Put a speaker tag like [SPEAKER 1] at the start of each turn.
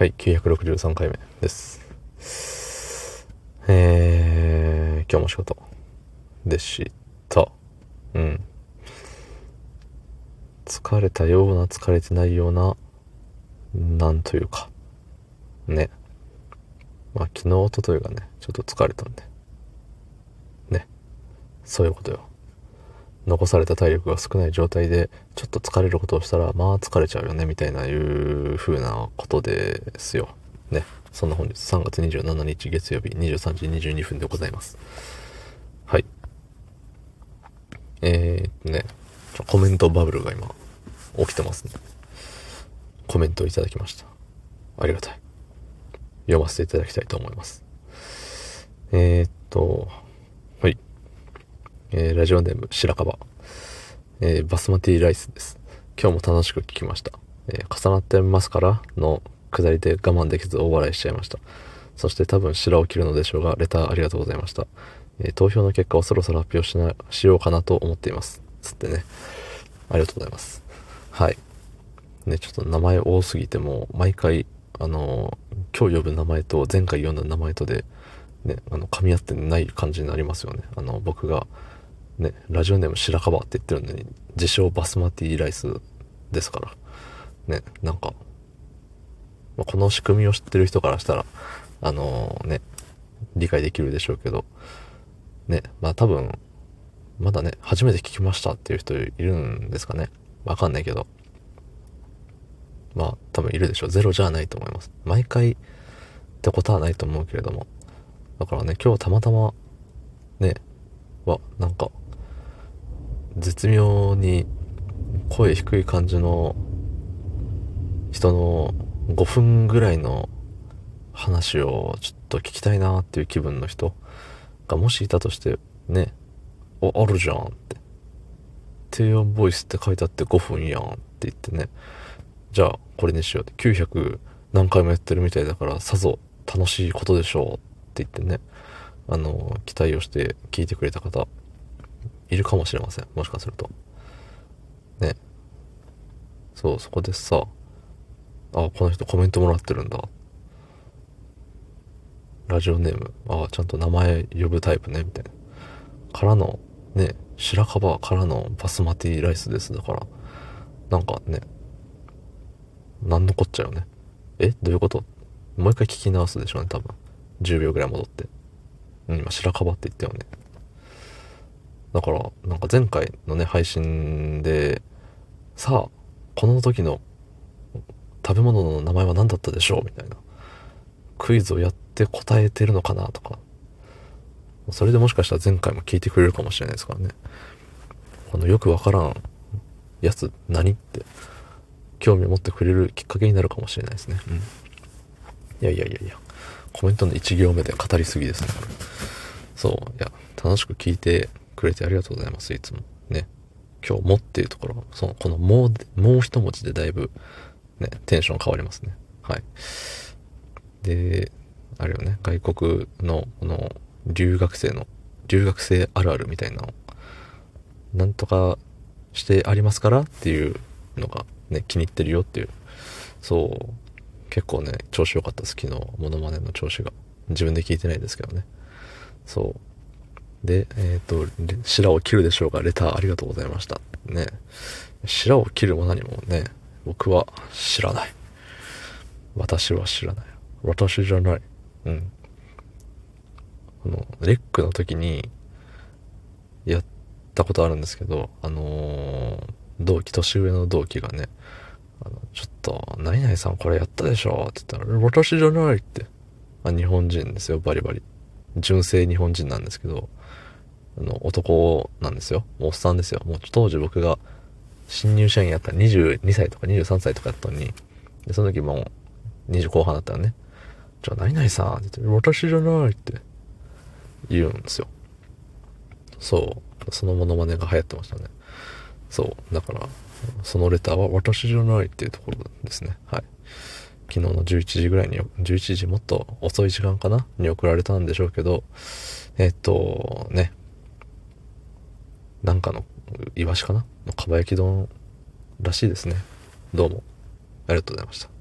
[SPEAKER 1] はい、963回目です。えー、今日も仕事でした。うん。疲れたような、疲れてないような、なんというか、ね。まあ、昨日、おとといがね、ちょっと疲れたんで。ね。そういうことよ。残された体力が少ない状態でちょっと疲れることをしたらまあ疲れちゃうよねみたいないう風なことですよ。ね。そんな本日3月27日月曜日23時22分でございます。はい。えー、っとねちょコメントバブルが今起きてますね。コメントをいただきました。ありがたい。読ませていただきたいと思います。えー、っとえーラジオネーム白樺、えーバスマティライスです。今日も楽しく聞きました。えー重なってますからの下りで我慢できず大笑いしちゃいました。そして多分白を切るのでしょうが、レターありがとうございました。え投票の結果をそろそろ発表しな、しようかなと思っています。つってね。ありがとうございます。はい。ね、ちょっと名前多すぎても、毎回、あの今日呼ぶ名前と前回読んだ名前とで、ね、あの、噛み合ってない感じになりますよね。あの、僕が、ね、ラジオネーム白樺って言ってるのに、自称バスマティライスですから。ね、なんか、まこの仕組みを知ってる人からしたら、あのーね、理解できるでしょうけど、ね、まあ多分、まだね、初めて聞きましたっていう人いるんですかね。わかんないけど。まあ多分いるでしょう。ゼロじゃないと思います。毎回ってことはないと思うけれども。だからね、今日たまたま、ね、は、なんか、絶妙に声低い感じの人の5分ぐらいの話をちょっと聞きたいなっていう気分の人がもしいたとしてねおあるじゃんって低音ボイスって書いてあって5分やんって言ってね。じゃあこれにしようって。900何回もやってるみたいだからさぞ楽しいことでしょうって言ってね。あの期待をして聞いてくれた方いるかもしれません。もしかすると。ね。そうそこでさあこの人コメントもらってるんだ。ラジオネーム。あちゃんと名前呼ぶタイプね。みたいな。からのね白樺からのバスマティライスです。だからなんかねなんのこっちゃよね。え？どういうこと？もう一回聞き直すでしょうね多分。10秒ぐらい戻って。今白樺って言ったよね。だから、なんか前回のね、配信で、さあ、この時の食べ物の名前は何だったでしょうみたいな。クイズをやって答えてるのかなとか。それでもしかしたら前回も聞いてくれるかもしれないですからね。このよくわからんやつ何って興味を持ってくれるきっかけになるかもしれないですね。うん。いやいやいやいや、コメントの1行目で語りすぎですね、そう、いや、楽しく聞いてくれてありがとうございます、いつも。ね。今日もっていうところ、その、このもう、もう一文字でだいぶ、ね、テンション変わりますね。はい。で、あれよね、外国の、この、留学生の、留学生あるあるみたいなのを、なんとかしてありますからっていうのがね、気に入ってるよっていう。そう。結構ね、調子良かったです、昨日、モノマネの調子が。自分で聞いてないですけどね。そう。で、えっ、と、白を切るでしょうか、レターありがとうございました。ね。白を切るも何もね、僕は知らない。私は知らない。私じゃない。うん。この、レックの時に、やったことあるんですけど、あのー同期、年上の同期がね、あの、ちょっと、何々さんこれやったでしょって言ったら、私じゃないって。あ、日本人ですよ、バリバリ。純正日本人なんですけど、の、男なんですよ。おっさんですよ。もう当時僕が新入社員やった22歳とか23歳とかやったのに、でその時もう20後半だったらね、じゃあ何々さんって言って、私じゃないって言うんですよ。そう。そのモノマネが流行ってましたね。そう。だから、そのレターは私じゃないっていうところですね。はい。昨日の11時ぐらいに、11時もっと遅い時間かなに送られたんでしょうけど、えっと、ね。なんかの、イワシかな？のかば焼き丼らしいですね。どうも。ありがとうございました。